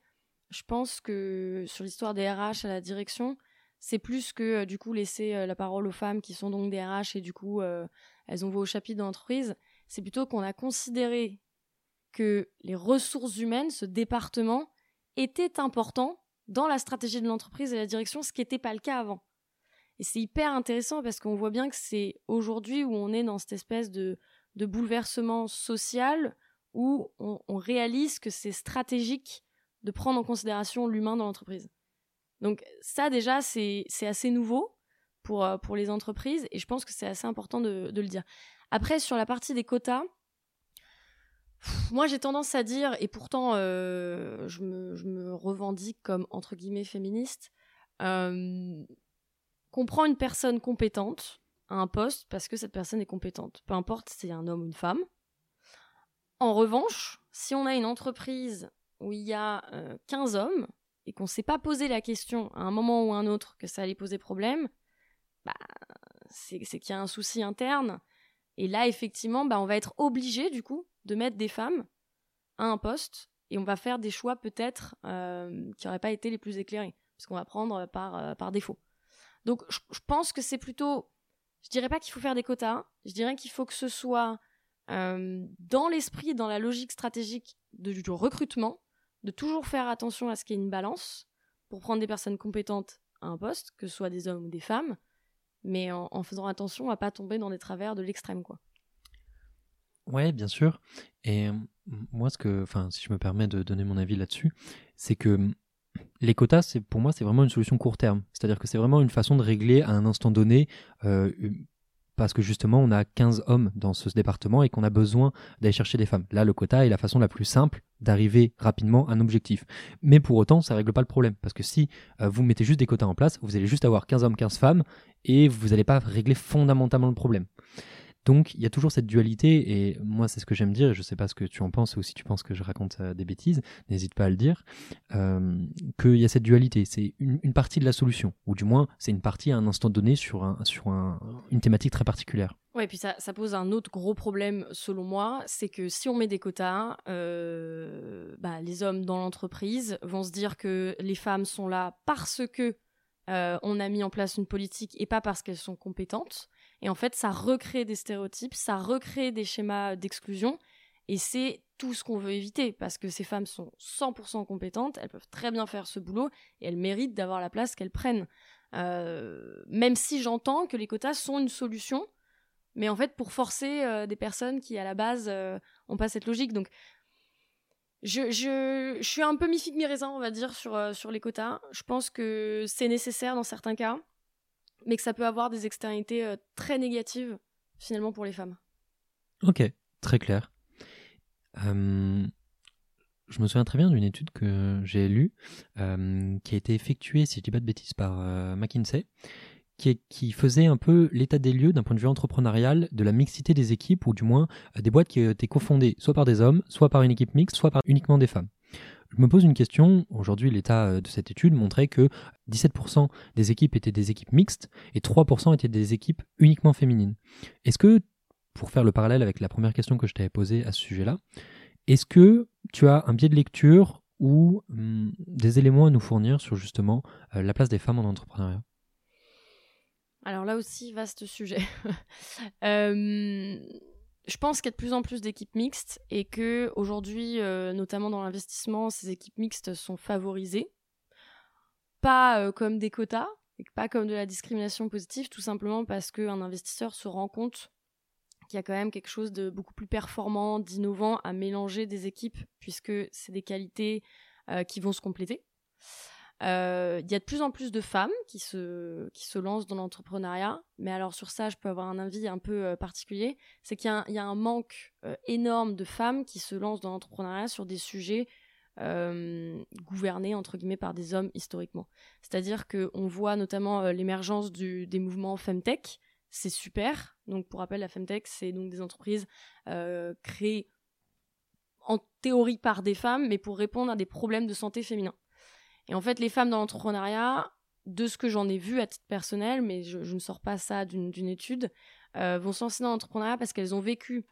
je pense que sur l'histoire des RH à la direction, c'est plus que du coup laisser la parole aux femmes qui sont donc des RH et du coup elles ont voix au chapitre de l'entreprise. C'est plutôt qu'on a considéré que les ressources humaines, ce département, était important dans la stratégie de l'entreprise et la direction, ce qui n'était pas le cas avant. Et c'est hyper intéressant parce qu'on voit bien que c'est aujourd'hui où on est dans cette espèce de, bouleversement social où on, réalise que c'est stratégique de prendre en considération l'humain dans l'entreprise. Donc ça déjà, c'est assez nouveau pour, euh, pour les entreprises et je pense que c'est assez important de, de, le dire. Après, sur la partie des quotas, moi, j'ai tendance à dire, et pourtant, euh, je, me, revendique comme entre guillemets féministe, euh, qu'on prend une personne compétente à un poste parce que cette personne est compétente, peu importe si c'est un homme ou une femme. En revanche, si on a une entreprise où il y a 15 euh, hommes et qu'on ne s'est pas posé la question à un moment ou à un autre que ça allait poser problème, bah, c'est qu'il y a un souci interne. Et là, effectivement, bah, on va être obligé, du coup, de mettre des femmes à un poste et on va faire des choix peut-être euh, qui n'auraient pas été les plus éclairés, parce qu'on va prendre par, euh, par défaut. Donc, je, pense que c'est plutôt. Je dirais pas qu'il faut faire des quotas, je dirais qu'il faut que ce soit euh, dans l'esprit, dans la logique stratégique du recrutement, de toujours faire attention à ce qu'il y ait une balance pour prendre des personnes compétentes à un poste, que ce soit des hommes ou des femmes, mais en, faisant attention à pas tomber dans des travers de l'extrême, quoi. Ouais, bien sûr. Et moi, ce que, enfin, si je me permets de donner mon avis là-dessus, c'est que les quotas, c'est pour moi, c'est vraiment une solution court terme. C'est-à-dire que c'est vraiment une façon de régler à un instant donné euh, parce que justement on a 15 hommes dans ce département et qu'on a besoin d'aller chercher des femmes. Là, le quota est la façon la plus simple d'arriver rapidement à un objectif. Mais pour autant, ça règle pas le problème parce que si euh, vous mettez juste des quotas en place, vous allez juste avoir 15 hommes, 15 femmes et vous n'allez pas régler fondamentalement le problème. Donc il y a toujours cette dualité, et moi c'est ce que j'aime dire, et je sais pas ce que tu en penses, ou si tu penses que je raconte euh, des bêtises, n'hésite pas à le dire, euh, qu'il y a cette dualité, c'est une, partie de la solution, ou du moins c'est une partie à un instant donné sur, un, sur un, une thématique très particulière. Ouais, et puis ça, ça, pose un autre gros problème selon moi, c'est que si on met des quotas, euh, bah, les hommes dans l'entreprise vont se dire que les femmes sont là parce que on a mis en place une politique et pas parce qu'elles sont compétentes. Et en fait, ça recrée des stéréotypes, ça recrée des schémas d'exclusion. Et c'est tout ce qu'on veut éviter, parce que ces femmes sont 100% compétentes, elles peuvent très bien faire ce boulot, et elles méritent d'avoir la place qu'elles prennent. Euh, même si j'entends que les quotas sont une solution, mais en fait pour forcer euh, des personnes qui à la base euh, pas cette logique. Donc je, je, je suis un peu mi figue mi raisin, on va dire, sur, sur les quotas. Je pense que c'est nécessaire dans certains cas mais que ça peut avoir des externalités euh, très négatives finalement pour les femmes. Ok, très clair. je me souviens très bien d'une étude que j'ai lue, qui a été effectuée, si je dis pas de bêtises, par euh, McKinsey, qui, faisait un peu l'état des lieux d'un point de vue entrepreneurial de la mixité des équipes, ou du moins euh, des boîtes qui étaient cofondées soit par des hommes, soit par une équipe mixte, soit par uniquement des femmes. Je me pose une question. Aujourd'hui, l'état euh, de cette étude montrait que 17% des équipes étaient des équipes mixtes et 3% étaient des équipes uniquement féminines. Est-ce que, pour faire le parallèle avec la première question que je t'avais posée à ce sujet-là, est-ce que tu as un biais de lecture ou hum, des éléments à nous fournir sur justement euh, la place des femmes en entrepreneuriat? Alors là aussi, vaste sujet. [laughs] euh, je pense qu'il y a de plus en plus d'équipes mixtes et que aujourd'hui, euh, notamment dans l'investissement, ces équipes mixtes sont favorisées. Pas euh, comme des quotas, pas comme de la discrimination positive, tout simplement parce qu'un investisseur se rend compte qu'il y a quand même quelque chose de beaucoup plus performant, d'innovant à mélanger des équipes, puisque c'est des qualités euh, qui vont se compléter. Euh, il y a de plus en plus de femmes qui se, qui se lancent dans l'entrepreneuriat, mais alors sur ça, je peux avoir un avis un peu euh, particulier. C'est qu'il y, a un manque euh, énorme de femmes qui se lancent dans l'entrepreneuriat sur des sujets gouvernés entre guillemets par des hommes historiquement. C'est-à-dire qu'on voit notamment l'émergence des mouvements femtech. C'est super. Donc pour rappel, la femtech, c'est donc des entreprises créées en théorie par des femmes, mais pour répondre à des problèmes de santé féminin. Et en fait, les femmes dans l'entrepreneuriat, de ce que j'en ai vu à titre personnel, mais je, ne sors pas ça d'une étude, euh, vont se lancer dans l'entrepreneuriat parce qu'elles ont vécu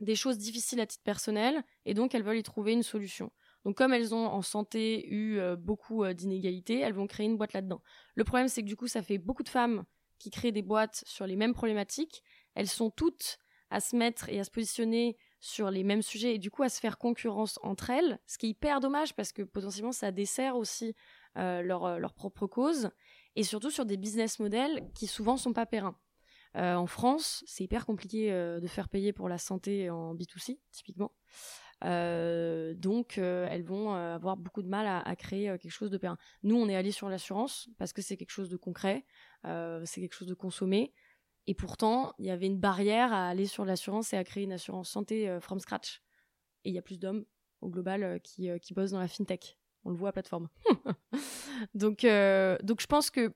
des choses difficiles à titre personnel et donc elles veulent y trouver une solution. Donc comme elles ont en santé eu euh, beaucoup euh, d'inégalités, elles vont créer une boîte là-dedans. Le problème c'est que du coup ça fait beaucoup de femmes qui créent des boîtes sur les mêmes problématiques. Elles sont toutes à se mettre et à se positionner sur les mêmes sujets et du coup à se faire concurrence entre elles, ce qui est hyper dommage parce que potentiellement ça dessert aussi euh, leur, euh, leur, propre cause et surtout sur des business models qui souvent sont pas périns. Euh, en France, c'est hyper compliqué de faire payer pour la santé en B2C, typiquement. donc, elles vont avoir beaucoup de mal à, créer quelque chose de périn. Nous, on est allé sur l'assurance parce que c'est quelque chose de concret, c'est quelque chose de consommé. Et pourtant, il y avait une barrière à aller sur l'assurance et à créer une assurance santé euh, from scratch. Et il y a plus d'hommes au global euh, qui, euh, qui bossent dans la fintech. On le voit à plateforme. [laughs] donc, donc je pense que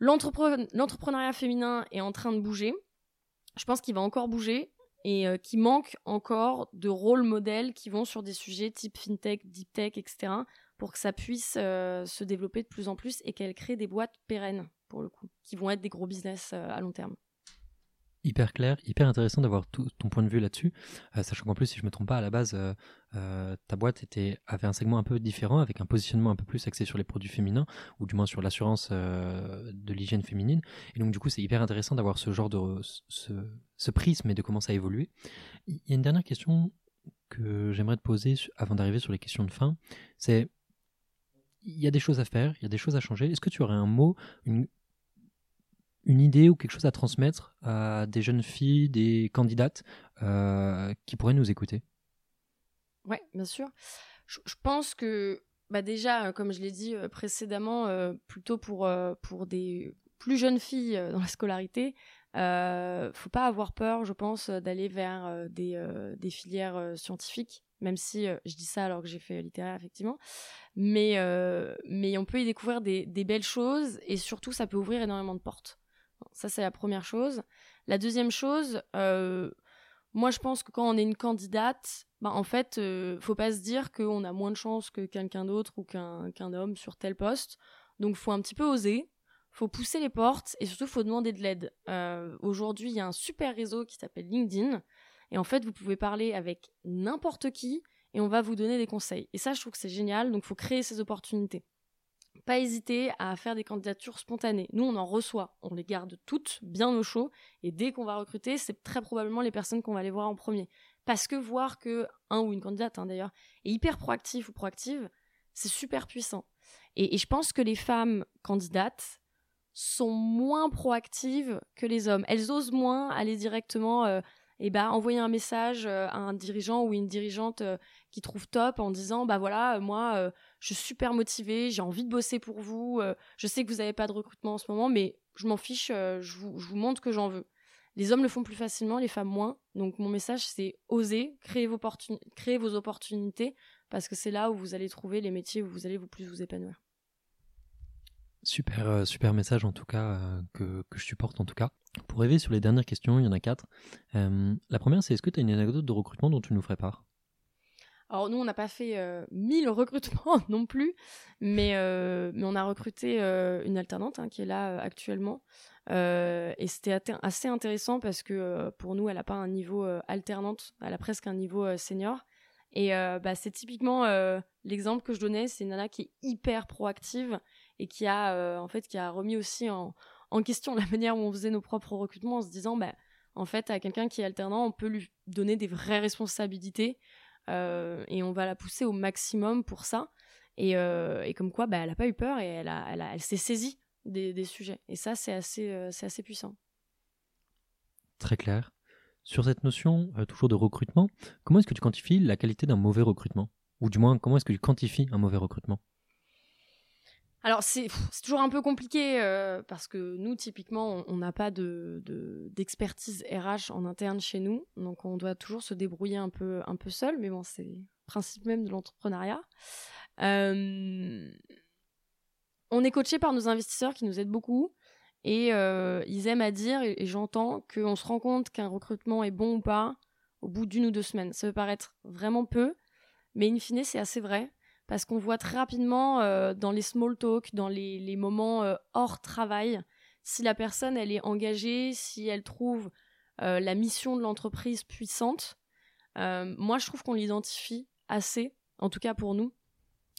l'entrepreneuriat féminin est en train de bouger. Je pense qu'il va encore bouger et qu'il manque encore de rôles modèles qui vont sur des sujets type fintech, deep tech, etc. pour que ça puisse se développer de plus en plus et qu'elle crée des boîtes pérennes pour le coup, qui vont être des gros business euh, à long terme hyper clair, hyper intéressant d'avoir ton point de vue là-dessus, euh, sachant qu'en plus, si je me trompe pas, à la base, euh, ta boîte était, avait un segment un peu différent, avec un positionnement un peu plus axé sur les produits féminins, ou du moins sur l'assurance de l'hygiène féminine. Et donc, du coup, c'est hyper intéressant d'avoir ce genre de ce, ce, prisme et de comment ça a évolué. Il y a une dernière question que j'aimerais te poser avant d'arriver sur les questions de fin, c'est il y a des choses à faire, il y a des choses à changer. Est-ce que tu aurais un mot, une, idée ou quelque chose à transmettre à des jeunes filles, des candidates euh, qui pourraient nous écouter? Oui, bien sûr. Je, pense que bah déjà, euh, comme je l'ai dit euh, précédemment, plutôt pour, des plus jeunes filles dans la scolarité, ne faut pas avoir peur, je pense, d'aller vers des, filières scientifiques, même si je dis ça alors que j'ai fait littéraire, effectivement. Mais, mais on peut y découvrir des, belles choses et surtout, ça peut ouvrir énormément de portes. Ça, c'est la première chose. La deuxième chose, moi, je pense que quand on est une candidate, bah, en fait, faut pas se dire qu'on a moins de chance que quelqu'un d'autre ou qu'un homme sur tel poste. Donc, faut un petit peu oser, faut pousser les portes et surtout, faut demander de l'aide. Aujourd'hui, il y a un super réseau qui s'appelle LinkedIn. Et en fait, vous pouvez parler avec n'importe qui et on va vous donner des conseils. Et ça, je trouve que c'est génial. Donc, faut créer ces opportunités pas hésiter à faire des candidatures spontanées. Nous, on en reçoit, on les garde toutes bien au chaud, et dès qu'on va recruter, c'est très probablement les personnes qu'on va aller voir en premier. Parce que voir que un ou une candidate, hein, d'ailleurs, est hyper proactif ou proactive, c'est super puissant. Et, je pense que les femmes candidates sont moins proactives que les hommes. Elles osent moins aller directement euh, et bah, envoyer un message euh, à un dirigeant ou une dirigeante euh, qui trouve top en disant bah voilà moi je suis super motivée, j'ai envie de bosser pour vous, euh, je sais que vous n'avez pas de recrutement en ce moment, mais je m'en fiche, euh, je, vous, montre que j'en veux. Les hommes le font plus facilement, les femmes moins. Donc mon message, c'est oser, créer vos, créer vos opportunités, parce que c'est là où vous allez trouver les métiers où vous allez vous plus vous épanouir. Super, euh, super message en tout cas, que, que, je supporte en tout cas. Pour rêver sur les dernières questions, il y en a quatre. la première, c'est est-ce que tu as une anecdote de recrutement dont tu nous ferais part? Alors nous, on n'a pas fait euh, 1000 [laughs] recrutements non plus, mais, euh, mais on a recruté euh, une alternante hein, qui est là euh, actuellement. et c'était assez intéressant parce que pour nous, elle n'a pas un niveau alternante, elle a presque un niveau senior. Et bah, c'est typiquement l'exemple que je donnais, c'est une nana qui est hyper proactive et qui a en fait qui a remis aussi en, question [laughs] la manière où on faisait nos propres recrutements en se disant bah en fait à quelqu'un qui est alternant, on peut lui donner des vraies responsabilités. Euh, et on va la pousser au maximum pour ça. Et, euh, comme quoi, bah, elle n'a pas eu peur et elle, a, elle, s'est saisie des, sujets. Et ça, c'est assez, euh, c'est assez puissant. Très clair. Sur cette notion toujours de recrutement, comment est-ce que tu quantifies la qualité d'un mauvais recrutement? Ou du moins, comment est-ce que tu quantifies un mauvais recrutement? Alors c'est toujours un peu compliqué euh, parce que nous typiquement on n'a pas de d'expertise RH en interne chez nous, donc on doit toujours se débrouiller un peu un peu seul, mais bon c'est le principe même de l'entrepreneuriat. Euh, on est coaché par nos investisseurs qui nous aident beaucoup et euh, ils aiment à dire et, et j'entends qu'on se rend compte qu'un recrutement est bon ou pas au bout d'une ou deux semaines. Ça peut paraître vraiment peu, mais in fine c'est assez vrai parce qu'on voit très rapidement euh, dans les small talk, dans les, moments euh, hors travail, si la personne elle est engagée, si elle trouve euh, la mission de l'entreprise puissante. moi, je trouve qu'on l'identifie assez, en tout cas pour nous,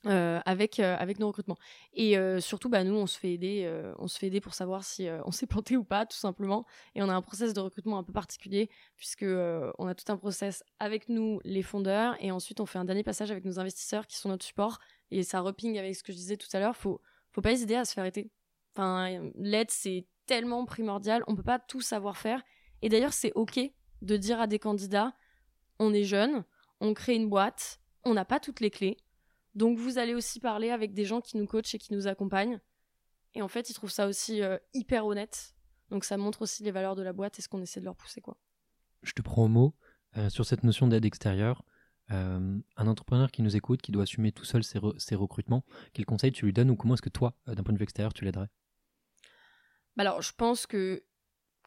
euh, avec euh, avec nos recrutements. Et euh, surtout bah nous on se fait aider on se fait aider pour savoir si on s'est planté ou pas tout simplement. Et on a un process de recrutement un peu particulier puisque on a tout un process avec nous les fondeurs et ensuite on fait un dernier passage avec nos investisseurs qui sont notre support. Et ça reping avec ce que je disais tout à l'heure faut faut pas hésiter à se faire aider. Enfin l'aide c'est tellement primordial on peut pas tout savoir faire. Et d'ailleurs c'est ok de dire à des candidats on est jeune on crée une boîte on n'a pas toutes les clés donc vous allez aussi parler avec des gens qui nous coachent et qui nous accompagnent. Et en fait, ils trouvent ça aussi euh, hyper honnête. Donc ça montre aussi les valeurs de la boîte et ce qu'on essaie de leur pousser. quoi. Je te prends au mot euh, sur cette notion d'aide extérieure. Euh, un entrepreneur qui nous écoute, qui doit assumer tout seul ses, recrutements, quel conseil tu lui donnes ou comment est-ce que toi, d'un point de vue extérieur, tu l'aiderais? Bah Alors, je pense que,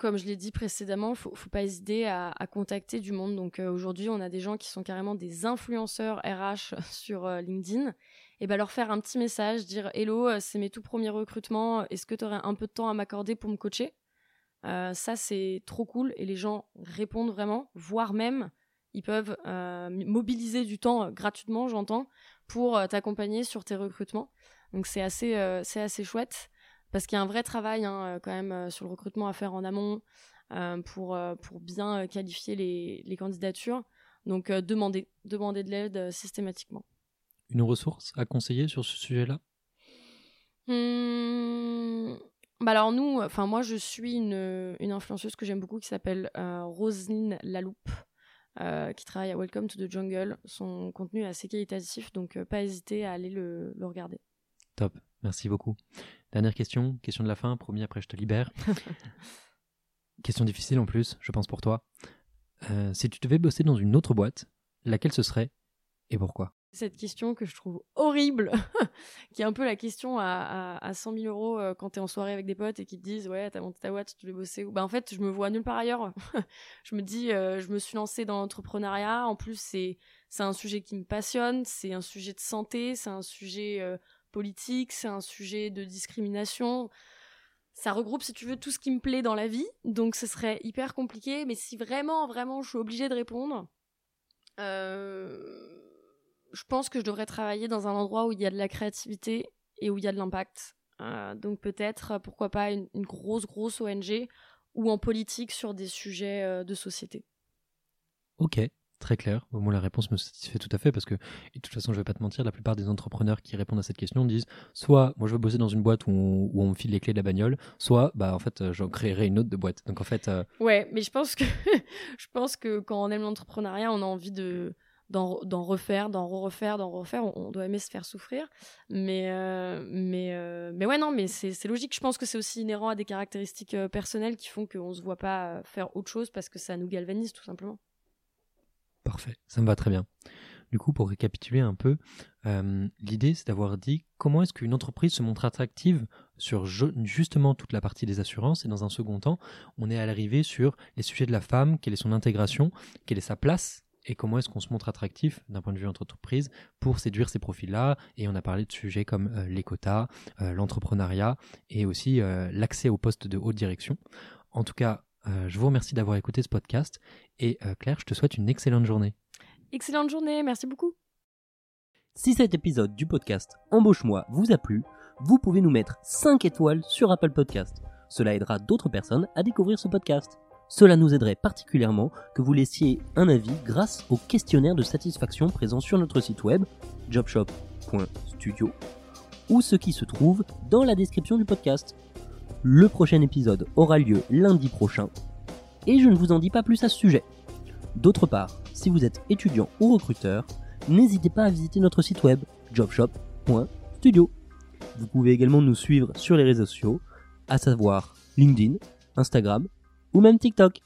comme je l'ai dit précédemment, ne faut, pas hésiter à, contacter du monde. Donc, aujourd'hui, on a des gens qui sont carrément des influenceurs RH [laughs] sur LinkedIn. Et bah, leur faire un petit message, dire Hello, c'est mes tout premiers recrutements, est-ce que tu aurais un peu de temps à m'accorder pour me coacher? Ça, c'est trop cool et les gens répondent vraiment, voire même ils peuvent mobiliser du temps gratuitement, j'entends, pour t'accompagner sur tes recrutements. Donc c'est assez, c'est assez chouette parce qu'il y a un vrai travail hein, quand même sur le recrutement à faire en amont pour, pour bien qualifier les, les candidatures. Donc demander, demander de l'aide systématiquement. Une ressource à conseiller sur ce sujet-là? Mmh, bah alors nous, enfin moi je suis une, une influenceuse que j'aime beaucoup qui s'appelle Roselyne Laloupe. Euh, qui travaille à Welcome to the Jungle. Son contenu est assez qualitatif, donc euh, pas hésiter à aller le, regarder. Top, merci beaucoup. Dernière question, question de la fin, promis, après je te libère. [laughs] question difficile en plus, je pense pour toi. Euh, si tu devais bosser dans une autre boîte, laquelle ce serait et pourquoi? Cette question que je trouve horrible, [laughs] qui est un peu la question à, à, 100 000 euros euh, quand tu es en soirée avec des potes et qui te disent Ouais, t'as monté ta boîte, tu veux bosser où? Bah, En fait, je me vois nulle part ailleurs. [laughs] je me dis euh, Je me suis lancée dans l'entrepreneuriat. En plus, c'est un sujet qui me passionne, c'est un sujet de santé, c'est un sujet euh, politique, c'est un sujet de discrimination. Ça regroupe, si tu veux, tout ce qui me plaît dans la vie. Donc, ce serait hyper compliqué. Mais si vraiment, vraiment, je suis obligée de répondre. Euh je pense que je devrais travailler dans un endroit où il y a de la créativité et où il y a de l'impact. Euh, donc peut-être, pourquoi pas, une, grosse, grosse ONG ou en politique sur des sujets euh, de société. Ok, très clair. moi, la réponse me satisfait tout à fait parce que, de toute façon, je vais pas te mentir, la plupart des entrepreneurs qui répondent à cette question disent soit, moi, je veux bosser dans une boîte où on, me file les clés de la bagnole, soit, bah, en fait, j'en créerai une autre de boîte. Donc, en fait. Euh, ouais, mais je pense que, [laughs] je pense que quand on aime l'entrepreneuriat, on a envie de d'en refaire, d'en refaire, d'en refaire. On, doit aimer se faire souffrir. Mais, euh, mais, euh, mais ouais, non, mais c'est logique. Je pense que c'est aussi inhérent à des caractéristiques euh, personnelles qui font qu'on ne se voit pas faire autre chose parce que ça nous galvanise tout simplement. Parfait, ça me va très bien. Du coup, pour récapituler un peu, l'idée c'est d'avoir dit comment est-ce qu'une entreprise se montre attractive sur justement toute la partie des assurances et dans un second temps, on est à l'arrivée sur les sujets de la femme, quelle est son intégration, quelle est sa place et comment est-ce qu'on se montre attractif d'un point de vue entreprise pour séduire ces profils-là. Et on a parlé de sujets comme euh, les quotas, euh, l'entrepreneuriat et aussi euh, l'accès aux postes de haute direction. En tout cas, je vous remercie d'avoir écouté ce podcast et Claire, je te souhaite une excellente journée. Excellente journée, merci beaucoup. Si cet épisode du podcast Embauche-moi vous a plu, vous pouvez nous mettre 5 étoiles sur Apple Podcast. Cela aidera d'autres personnes à découvrir ce podcast. Cela nous aiderait particulièrement que vous laissiez un avis grâce au questionnaire de satisfaction présent sur notre site web jobshop.studio ou ce qui se trouve dans la description du podcast. Le prochain épisode aura lieu lundi prochain et je ne vous en dis pas plus à ce sujet. D'autre part, si vous êtes étudiant ou recruteur, n'hésitez pas à visiter notre site web jobshop.studio. Vous pouvez également nous suivre sur les réseaux sociaux, à savoir LinkedIn, Instagram ou même TikTok.